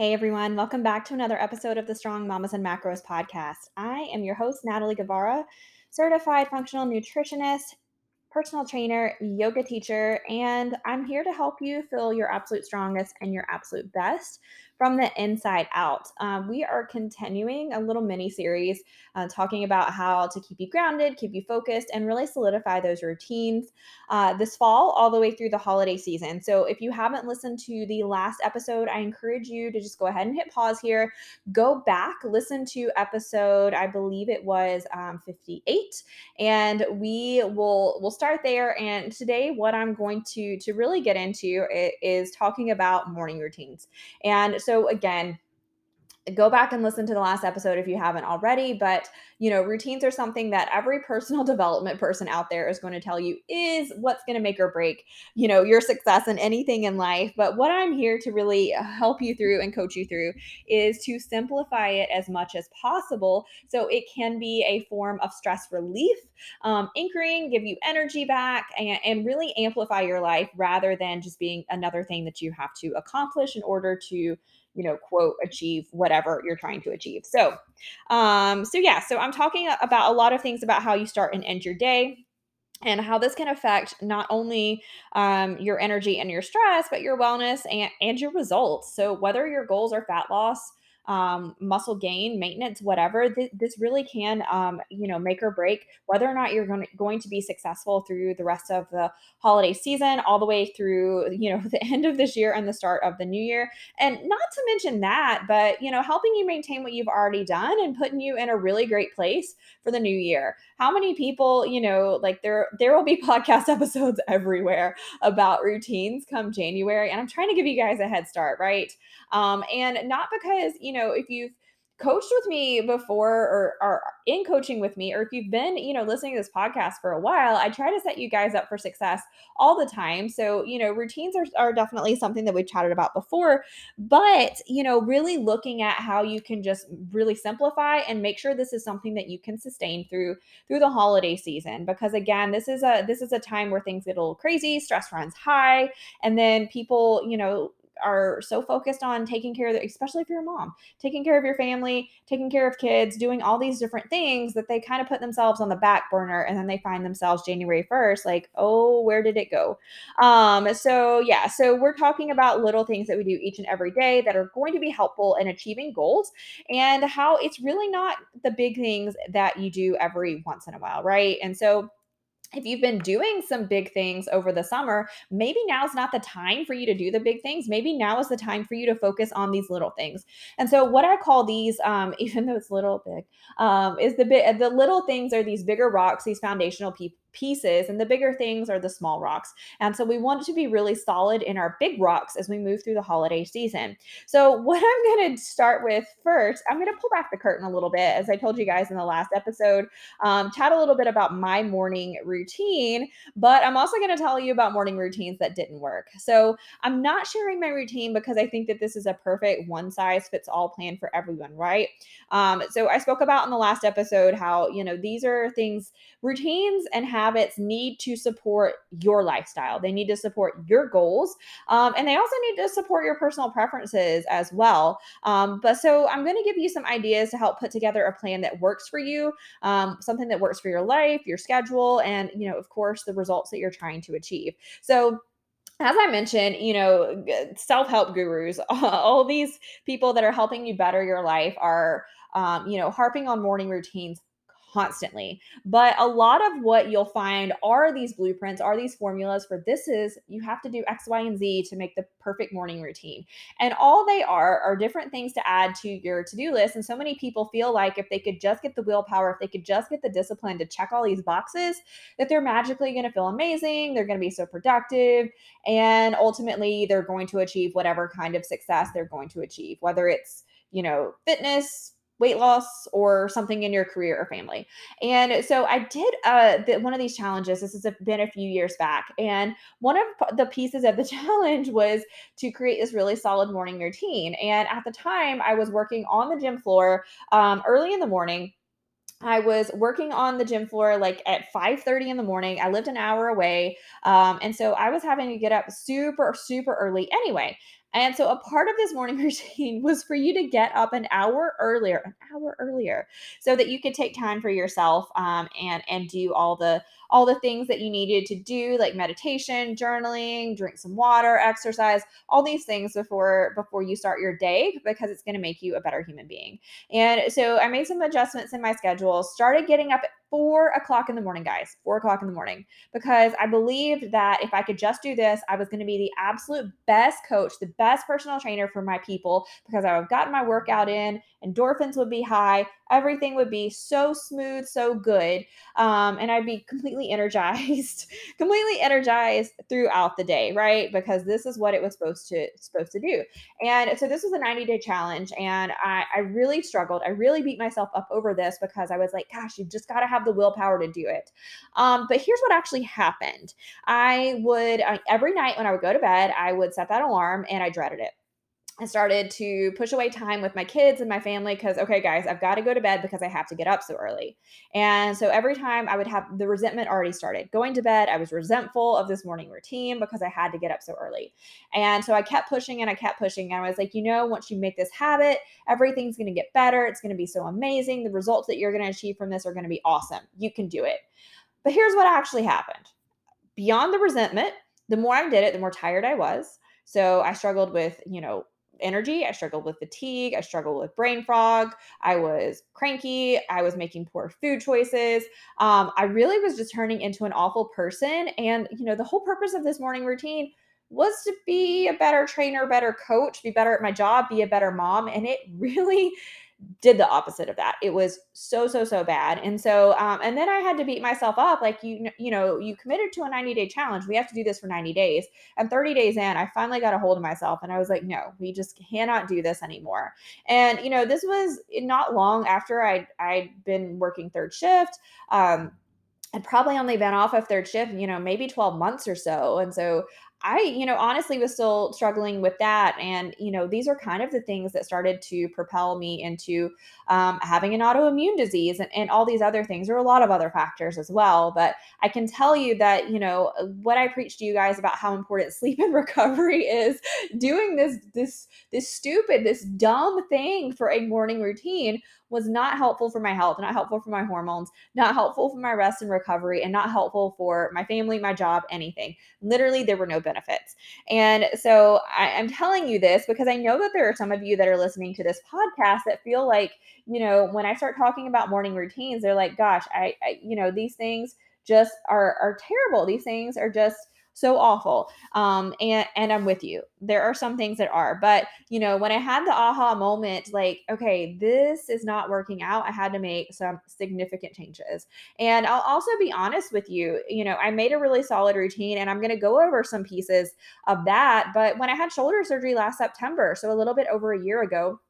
Hey everyone, welcome back to another episode of the Strong Mamas and Macros podcast. I am your host, Natalie Guevara, certified functional nutritionist, personal trainer, yoga teacher, and I'm here to help you feel your absolute strongest and your absolute best from the inside out. Um, we are continuing a little mini series uh, talking about how to keep you grounded, keep you focused, and really solidify those routines uh, this fall all the way through the holiday season. So if you haven't listened to the last episode, I encourage you to just go ahead and hit pause here, go back, listen to episode, I believe it was um, 58, and we will we'll start there. And today, what I'm going to to really get into is talking about morning routines. And so so again, go back and listen to the last episode if you haven't already but you know routines are something that every personal development person out there is going to tell you is what's going to make or break you know your success in anything in life. But what i'm here to really help you through and coach you through is to simplify it as much as possible so it can be a form of stress relief um, anchoring give you energy back and, and really amplify your life rather than just being another thing that you have to accomplish in order to you know quote achieve whatever you're trying to achieve. So um so yeah so i'm talking about a lot of things about how you start and end your day and how this can affect not only um, your energy and your stress but your wellness and, and your results. So whether your goals are fat loss um, muscle gain, maintenance, whatever, th- this really can, um, you know, make or break whether or not you're going to, going to be successful through the rest of the holiday season, all the way through, you know, the end of this year and the start of the new year. And not to mention that, but, you know, helping you maintain what you've already done and putting you in a really great place for the new year. How many people, you know, like there, there will be podcast episodes everywhere about routines come January. And I'm trying to give you guys a head start, right? Um, and not because, you know, if you've coached with me before or are in coaching with me or if you've been you know listening to this podcast for a while i try to set you guys up for success all the time. So you know routines are, are definitely something that we've chatted about before but you know really looking at how you can just really simplify and make sure this is something that you can sustain through through the holiday season. Because again this is a this is a time where things get a little crazy stress runs high and then people you know are so focused on taking care of, the, especially if you're a mom, taking care of your family, taking care of kids, doing all these different things that they kind of put themselves on the back burner, and then they find themselves January 1st, like, oh, where did it go? Um, so yeah, so we're talking about little things that we do each and every day that are going to be helpful in achieving goals, and how it's really not the big things that you do every once in a while, right? And so if you've been doing some big things over the summer, maybe now is not the time for you to do the big things. Maybe now is the time for you to focus on these little things. And so, what I call these, um, even though it's little big, um, is the bit the little things are these bigger rocks, these foundational pe- pieces and the bigger things are the small rocks. And so we want to be really solid in our big rocks as we move through the holiday season. So what I'm going to start with first, I'm going to pull back the curtain a little bit as I told you guys in the last episode, um, chat a little bit about my morning routine, but I'm also going to tell you about morning routines that didn't work. So I'm not sharing my routine because I think that this is a perfect one size fits all plan for everyone, right? Um, so I spoke about in the last episode how, you know, these are things, routines and habits need to support your lifestyle. They need to support your goals. Um, and they also need to support your personal preferences as well. Um, but so I'm going to give you some ideas to help put together a plan that works for you, um, something that works for your life, your schedule, and, you know, of course, the results that you're trying to achieve. So, as I mentioned, you know, self help gurus, all these people that are helping you better your life are, um, you know, harping on morning routines constantly. But a lot of what you'll find are these blueprints, are these formulas for this is you have to do X, Y, and Z to make the perfect morning routine. And all they are are different things to add to your to do list. And so many people feel like if they could just get the willpower, if they could just get the discipline to check all these boxes, that they're magically going to feel amazing. They're going to be so productive. And ultimately, they're going to achieve whatever kind of success they're going to achieve, whether it's, you know, fitness, weight loss or something in your career or family. And so I did uh, the, one of these challenges. This has been a few years back. And one of the pieces of the challenge was to create this really solid morning routine. And at the time, I was working on the gym floor um, early in the morning I was working on the gym floor like at 5 30 in the morning. I lived an hour away. Um, and so I was having to get up super, super early anyway. And so a part of this morning routine was for you to get up an hour earlier, an hour earlier, so that you could take time for yourself um, and and do all the all the things that you needed to do, like meditation, journaling, drink some water, exercise, all these things before before you start your day because it's going to make you a better human being. And so I made some adjustments in my schedule, started getting up four o'clock in the morning, guys, four o'clock in the morning, because I believed that if I could just do this, I was going to be the absolute best coach, the best personal trainer for my people because I would have gotten my workout in, endorphins would be high, everything would be so smooth, so good. Um, and I'd be completely energized, completely energized throughout the day, right? Because this is what it was supposed to supposed to do. And so this was a 90 day challenge, and I, I really struggled. I really beat myself up over this because I was like, gosh, you just got to have the willpower to do it. Um, but here's what actually happened. I would I, every night when I would go to bed, I would set that alarm, and I dreaded it. I started to push away time with my kids and my family because, okay, guys, I've got to go to bed because I have to get up so early. And so every time I would have the resentment already started. Going to bed, I was resentful of this morning routine because I had to get up so early. And so I kept pushing and I kept pushing. And I was like, you know, once you make this habit, everything's going to get better. It's going to be so amazing. The results that you're going to achieve from this are going to be awesome. You can do it. But here's what actually happened beyond the resentment, the more I did it, the more tired I was. So I struggled with, you know, energy. I struggled with fatigue. I struggled with brain fog. I was cranky. I was making poor food choices. Um, I really was just turning into an awful person. And, you know, the whole purpose of this morning routine was to be a better trainer, better coach, be better at my job, be a better mom. And it really did the opposite of that. It was so so so bad. And so um and then I had to beat myself up like you you know, you committed to a 90-day challenge. We have to do this for 90 days. And 30 days in, I finally got a hold of myself and I was like, "No, we just cannot do this anymore." And you know, this was not long after I I'd been working third shift. Um I'd probably only been off of third shift, you know, maybe 12 months or so. And so I, you know, honestly was still struggling with that. And, you know, these are kind of the things that started to propel me into um, having an autoimmune disease and, and all these other things. There are a lot of other factors as well. But I can tell you that, you know, what I preach to you guys about how important sleep and recovery is doing this, this, this stupid, this dumb thing for a morning routine was not helpful for my health, not helpful for my hormones, not helpful for my rest and recovery, and not helpful for my family, my job, anything. Literally, there were no benefits. And so I, am telling you this because I know that there are some of you that are listening to this podcast that feel like, you know, when I start talking about morning routines, they're like, gosh, I, I you know, these things just are are terrible. These things are just so awful. Um, and and I'm with you. There are some things that are, but you know, when I had the aha moment, like, okay, this is not working out, I had to make some significant changes. And I'll also be honest with you, you know, I made a really solid routine, and I'm going to go over some pieces of that. But when I had shoulder surgery last September, so a little bit over a year ago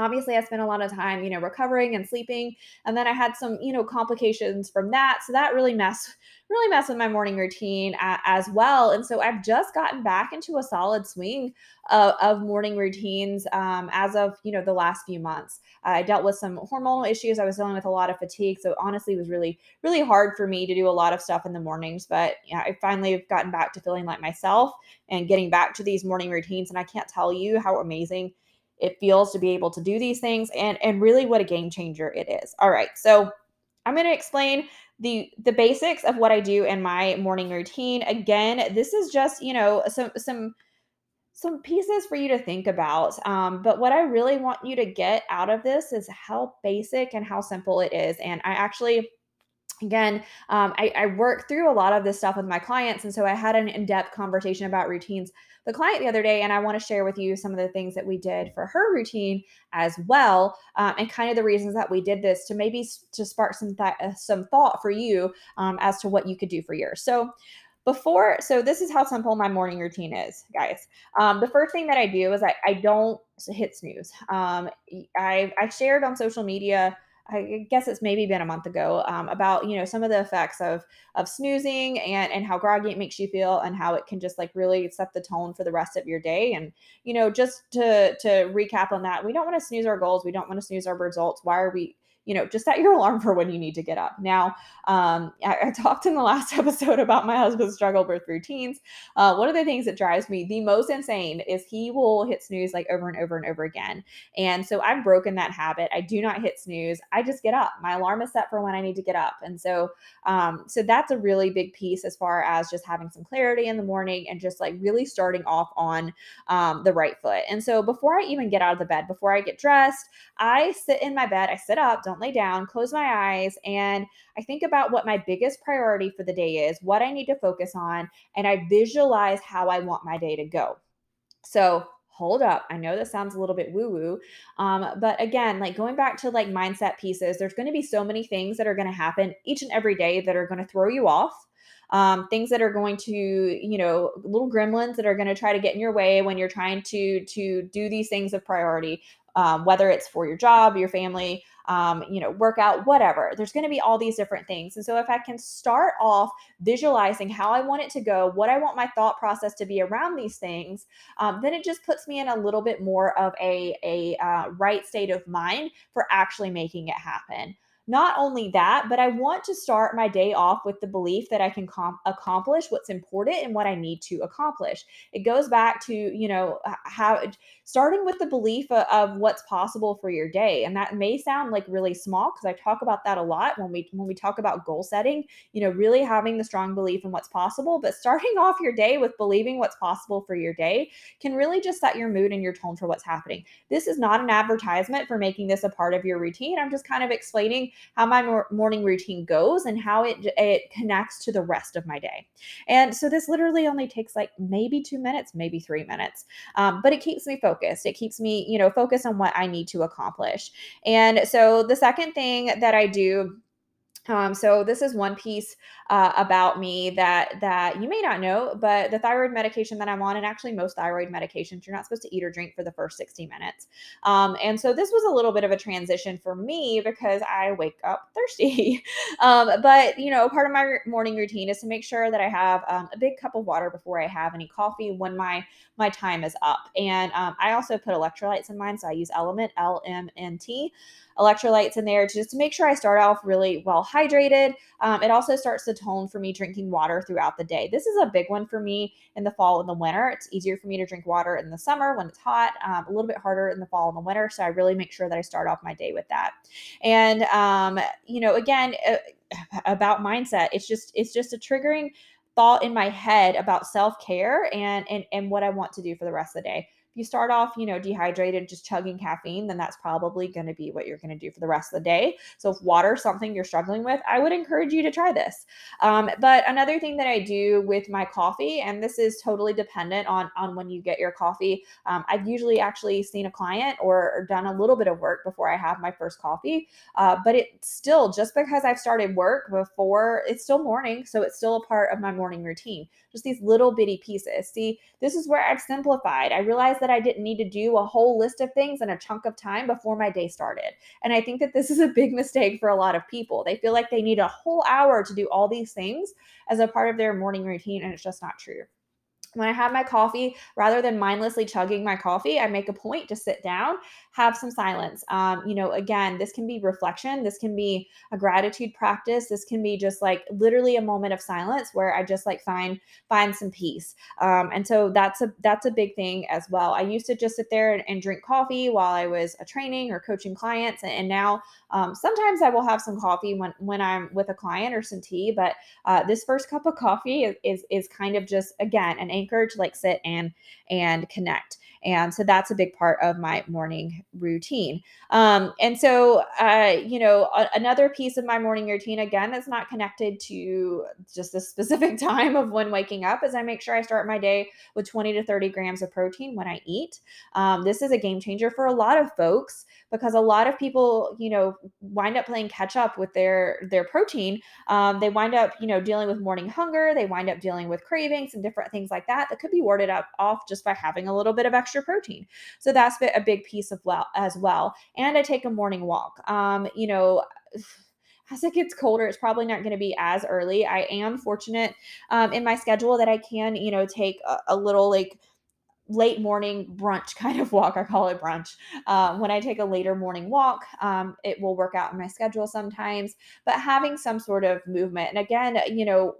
obviously i spent a lot of time you know recovering and sleeping and then i had some you know complications from that so that really messed really messed with my morning routine as well and so i've just gotten back into a solid swing of, of morning routines um, as of you know the last few months. I dealt with some hormonal issues i was dealing with a lot of fatigue so honestly it was really really hard for me to do a lot of stuff in the mornings but yeah i finally have gotten back to feeling like myself and getting back to these morning routines and i can't tell you how amazing it feels to be able to do these things and and really what a game changer it is. All right so i'm going to explain the the basics of what i do in my morning routine. Again this is just you know some some some pieces for you to think about um, but what i really want you to get out of this is how basic and how simple it is and i actually again um, I, I work through a lot of this stuff with my clients and so i had an in-depth conversation about routines the client the other day and i want to share with you some of the things that we did for her routine as well um, and kind of the reasons that we did this to maybe to spark some th- uh, some thought for you um, as to what you could do for yours. So before so this is how simple my morning routine is guys. Um, the first thing that i do is i, I don't hit snooze. Um, I, I shared on social media I guess it's maybe been a month ago um, about you know some of the effects of of snoozing and and how groggy it makes you feel and how it can just like really set the tone for the rest of your day. And you know just to to recap on that we don't want to snooze our goals. We don't want to snooze our results. Why are we you know, just set your alarm for when you need to get up. Now, um, I, I, talked in the last episode about my husband's struggle with routines. Uh, one of the things that drives me the most insane is he will hit snooze like over and over and over again. And so I've broken that habit. I do not hit snooze. I just get up. My alarm is set for when I need to get up. And so, um, so that's a really big piece as far as just having some clarity in the morning and just like really starting off on um, the right foot. And so before I even get out of the bed, before I get dressed, I sit in my bed, I sit up, don't lay down, close my eyes, and I think about what my biggest priority for the day is, what I need to focus on, and I visualize how I want my day to go. So, hold up. I know this sounds a little bit woo woo. Um, but again, like going back to like mindset pieces, there's going to be so many things that are going to happen each and every day that are going to throw you off um, things that are going to you know little gremlins that are going to try to get in your way when you're trying to to do these things of priority um, whether it's for your job your family um, you know workout whatever. There's going to be all these different things. And so if i can start off visualizing how i want it to go what i want my thought process to be around these things um, then it just puts me in a little bit more of a, a uh, right state of mind for actually making it happen not only that, but I want to start my day off with the belief that I can com- accomplish what's important and what I need to accomplish. It goes back to, you know, how starting with the belief of, of what's possible for your day. And that may sound like really small because I talk about that a lot when we when we talk about goal setting, you know, really having the strong belief in what's possible, but starting off your day with believing what's possible for your day can really just set your mood and your tone for what's happening. This is not an advertisement for making this a part of your routine. I'm just kind of explaining how my morning routine goes and how it it connects to the rest of my day. And so this literally only takes like maybe two minutes, maybe three minutes, um, but it keeps me focused. It keeps me, you know, focused on what I need to accomplish. And so the second thing that I do um, so this is one piece uh, about me that that you may not know, but the thyroid medication that I'm on, and actually most thyroid medications, you're not supposed to eat or drink for the first 60 minutes. Um, and so this was a little bit of a transition for me because I wake up thirsty. um, but you know, part of my morning routine is to make sure that I have um, a big cup of water before I have any coffee when my my time is up. And um, I also put electrolytes in mine, so I use Element L M N T electrolytes in there just to make sure I start off really well hydrated. Um, it also starts to tone for me drinking water throughout the day. This is a big one for me in the fall and the winter. It's easier for me to drink water in the summer when it's hot, um, a little bit harder in the fall and the winter. So I really make sure that I start off my day with that. And, um, you know, again, uh, about mindset, it's just, it's just a triggering thought in my head about self-care and and and what I want to do for the rest of the day if you start off, you know, dehydrated, just chugging caffeine, then that's probably going to be what you're going to do for the rest of the day. So if water is something you're struggling with, I would encourage you to try this. Um, but another thing that I do with my coffee, and this is totally dependent on on when you get your coffee. Um, I've usually actually seen a client or, or, done a little bit of work before I have my first coffee. Uh, but it's still just because I've started work before, it's still morning, so it's still a part of my morning routine. Just these little bitty pieces. See, this is where I've simplified. I realized that I didn't need to do a whole list of things in a chunk of time before my day started. And I think that this is a big mistake for a lot of people. They feel like they need a whole hour to do all these things as a part of their morning routine, and it's just not true when I have my coffee, rather than mindlessly chugging my coffee, I make a point to sit down, have some silence. Um, you know, again, this can be reflection, this can be a gratitude practice, this can be just like literally a moment of silence where I just like find find some peace. Um, and so that's a that's a big thing as well. I used to just sit there and, and drink coffee while I was a training or coaching clients, and, and now um, sometimes I will have some coffee when when I'm with a client or some tea. But uh, this first cup of coffee is, is is kind of just again an anchor to like sit and and connect. And so that's a big part of my morning routine. Um, and so, uh, you know, a- another piece of my morning routine, again, that's not connected to just the specific time of when waking up, is I make sure I start my day with 20 to 30 grams of protein when I eat. Um, this is a game changer for a lot of folks because a lot of people, you know, wind up playing catch up with their their protein. Um, they wind up, you know, dealing with morning hunger. They wind up dealing with cravings and different things like that that could be warded up off just by having a little bit of extra protein. So that's a big piece of well as well. And I take a morning walk. Um, you know as it gets colder, it's probably not going to be as early. I am fortunate um, in my schedule that I can, you know, take a, a little like late morning brunch kind of walk. I call it brunch. Uh, when I take a later morning walk, um, it will work out in my schedule sometimes, but having some sort of movement. And again, you know,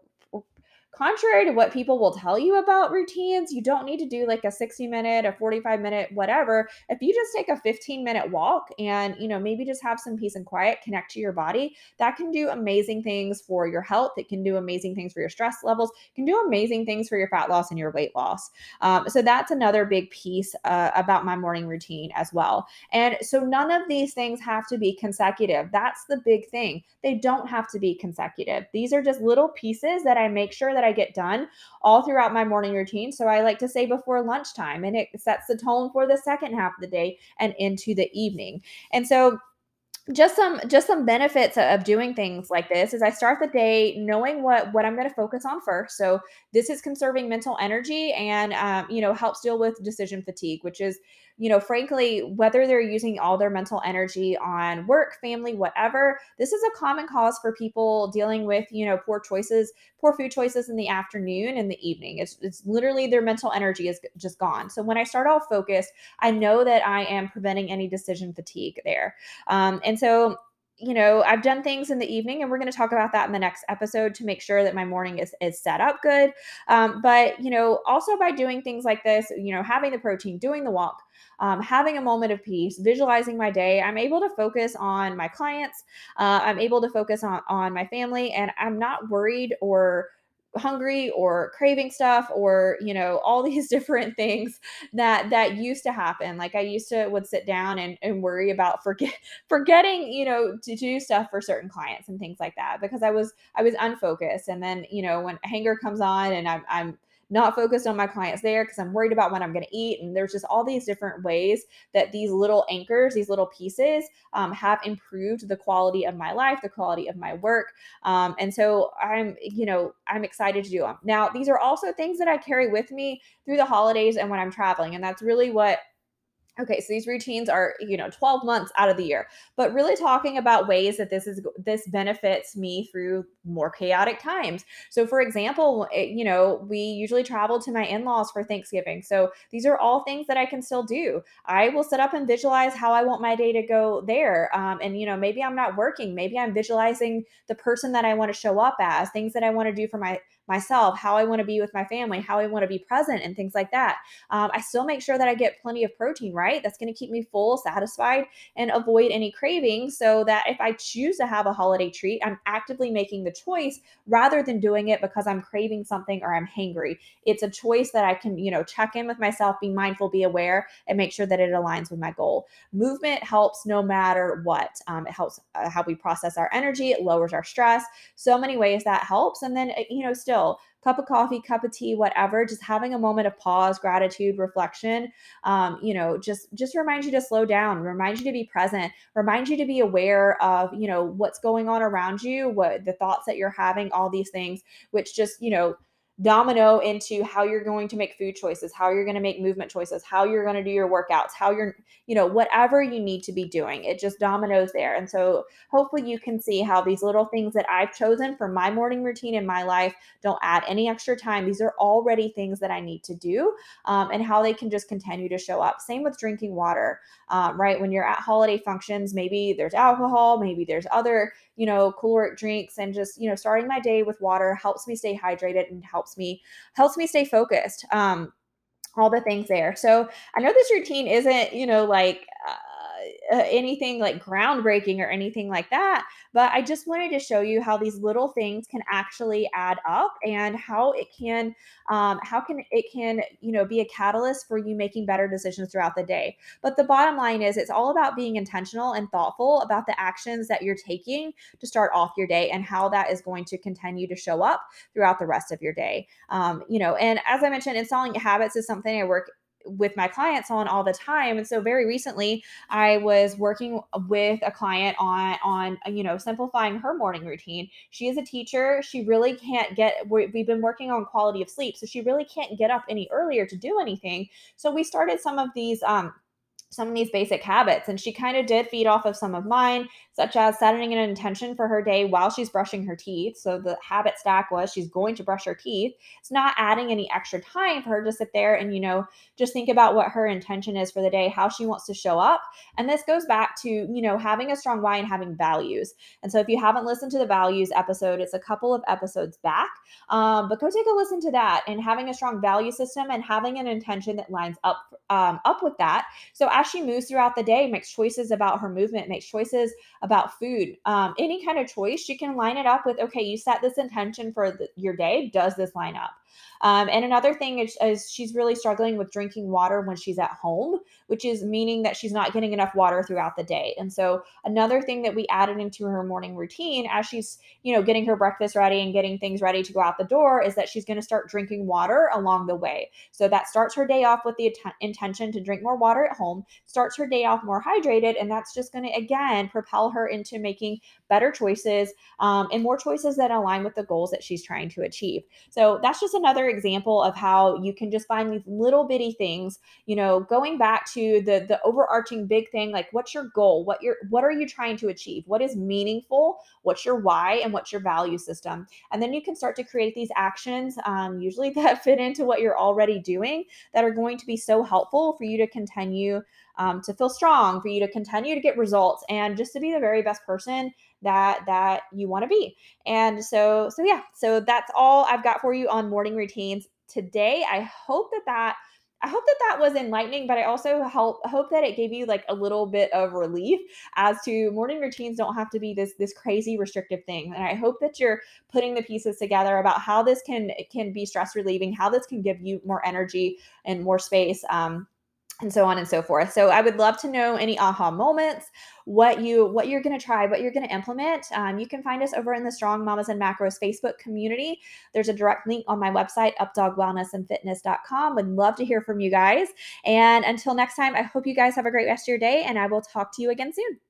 contrary to what people will tell you about routines, you don't need to do like a 60 minute, a 45 minute, whatever. If you just take a 15 minute walk and, you know, maybe just have some peace and quiet, connect to your body, that can do amazing things for your health. It can do amazing things for your stress levels, it can do amazing things for your fat loss and your weight loss. Um, so that's another big piece uh, about my morning routine as well. And so none of these things have to be consecutive. That's the big thing. They don't have to be consecutive. These are just little pieces that I make sure that that I get done all throughout my morning routine. So I like to say before lunchtime, and it sets the tone for the second half of the day and into the evening. And so just some just some benefits of doing things like this is i start the day knowing what what i'm going to focus on first so this is conserving mental energy and um, you know helps deal with decision fatigue which is you know, frankly, whether they're using all their mental energy on work, family, whatever, this is a common cause for people dealing with, you know, poor choices, poor food choices in the afternoon and the evening. It's, it's literally their mental energy is just gone. So when I start off focused, I know that I am preventing any decision fatigue there. Um, and so, you know, I've done things in the evening, and we're going to talk about that in the next episode to make sure that my morning is is set up good. Um, but you know, also by doing things like this, you know, having the protein, doing the walk, um, having a moment of peace, visualizing my day, I'm able to focus on my clients. Uh, I'm able to focus on on my family, and I'm not worried or hungry or craving stuff or you know all these different things that that used to happen. Like i used to would sit down and, and worry about forget forgetting you know to do stuff for certain clients and things like that because i was i was unfocused. And then you know when hanger comes on and i'm, I'm not focused on my clients there because I'm worried about what I'm going to eat. And there's just all these different ways that these little anchors, these little pieces, um, have improved the quality of my life, the quality of my work. Um, and so I'm, you know, I'm excited to do them. Now, these are also things that I carry with me through the holidays and when I'm traveling. And that's really what Okay, so these routines are, you know, 12 months out of the year, but really talking about ways that this is this benefits me through more chaotic times. So for example, it, you know, we usually travel to my in-laws for Thanksgiving. So these are all things that I can still do. I will set up and visualize how I want my day to go there. Um, and you know, maybe I'm not working, maybe I'm visualizing the person that I want to show up as, things that I want to do for my myself, how I want to be with my family, how I want to be present, and things like that. Um, I still make sure that I get plenty of protein, right? That's going to keep me full, satisfied, and avoid any cravings so that if I choose to have a holiday treat, I'm actively making the choice rather than doing it because I'm craving something or I'm hangry. It's a choice that I can, you know, check in with myself, be mindful, be aware, and make sure that it aligns with my goal. Movement helps no matter what. Um, it helps uh, how we process our energy, it lowers our stress. So many ways that helps. And then, you know, still, cup of coffee cup of tea whatever just having a moment of pause gratitude reflection um, you know just just reminds you to slow down reminds you to be present reminds you to be aware of you know what's going on around you what the thoughts that you're having all these things which just you know domino into how you're going to make food choices, how you're going to make movement choices, how you're going to do your workouts, how you're, you know, whatever you need to be doing. It just dominoes there. And so hopefully you can see how these little things that I've chosen for my morning routine in my life don't add any extra time. These are already things that I need to do um, and how they can just continue to show up. Same with drinking water, um, right? When you're at holiday functions, maybe there's alcohol, maybe there's other, you know, caloric drinks and just, you know, starting my day with water helps me stay hydrated and helps me helps me stay focused. Um all the things there. So I know this routine isn't, you know, like uh, uh, anything like groundbreaking or anything like that. But I just wanted to show you how these little things can actually add up and how it can, um, how can it can, you know, be a catalyst for you making better decisions throughout the day. But the bottom line is, it's all about being intentional and thoughtful about the actions that you're taking to start off your day and how that is going to continue to show up throughout the rest of your day. Um, you know, and as I mentioned, installing habits is something I work with my clients on all the time and so very recently i was working with a client on on you know simplifying her morning routine. She is a teacher. She really can't get we've been working on quality of sleep so she really can't get up any earlier to do anything. So we started some of these um some of these basic habits. And she kind of did feed off of some of mine, such as setting an intention for her day while she's brushing her teeth. So the habit stack was she's going to brush her teeth. It's not adding any extra time for her to sit there and, you know, just think about what her intention is for the day, how she wants to show up. And this goes back to, you know, having a strong why and having values. And so if you haven't listened to the values episode, it's a couple of episodes back, um, but go take a listen to that and having a strong value system and having an intention that lines up um, up with that. So as she moves throughout the day, makes choices about her movement, makes choices about food, um, any kind of choice, she can line it up with, okay, you set this intention for the, your day. Does this line up? Um, and another thing is, is, she's really struggling with drinking water when she's at home, which is meaning that she's not getting enough water throughout the day. And so another thing that we added into her morning routine as she's, you know, getting her breakfast ready and getting things ready to go out the door is that she's going to start drinking water along the way. So that starts her day off with the att- intention to drink more water at home, starts her day off more hydrated, and that's just going to again propel her into making better choices um, and more choices that align with the goals that she's trying to achieve. So that's just another example of how you can just find these little bitty things, you know, going back to the the overarching big thing like what's your goal? What your what are you trying to achieve? What is meaningful? What's your why and what's your value system? And then you can start to create these actions um, usually that fit into what you're already doing that are going to be so helpful for you to continue um, to feel strong, for you to continue to get results, and just to be the very best person that that you want to be. And so so yeah, so that's all I've got for you on morning routines today. I hope that that I hope that that was enlightening, but I also help, hope that it gave you like a little bit of relief as to morning routines don't have to be this this crazy restrictive thing. And I hope that you're putting the pieces together about how this can can be stress relieving, how this can give you more energy and more space. Um, and so on and so forth. So I would love to know any aha moments, what you what you're going to try, what you're going to implement. Um, you can find us over in the Strong Mamas and Macros Facebook community. There's a direct link on my website, updogwellnessandfitness.com. Would love to hear from you guys. And until next time, I hope you guys have a great rest of your day, and I will talk to you again soon.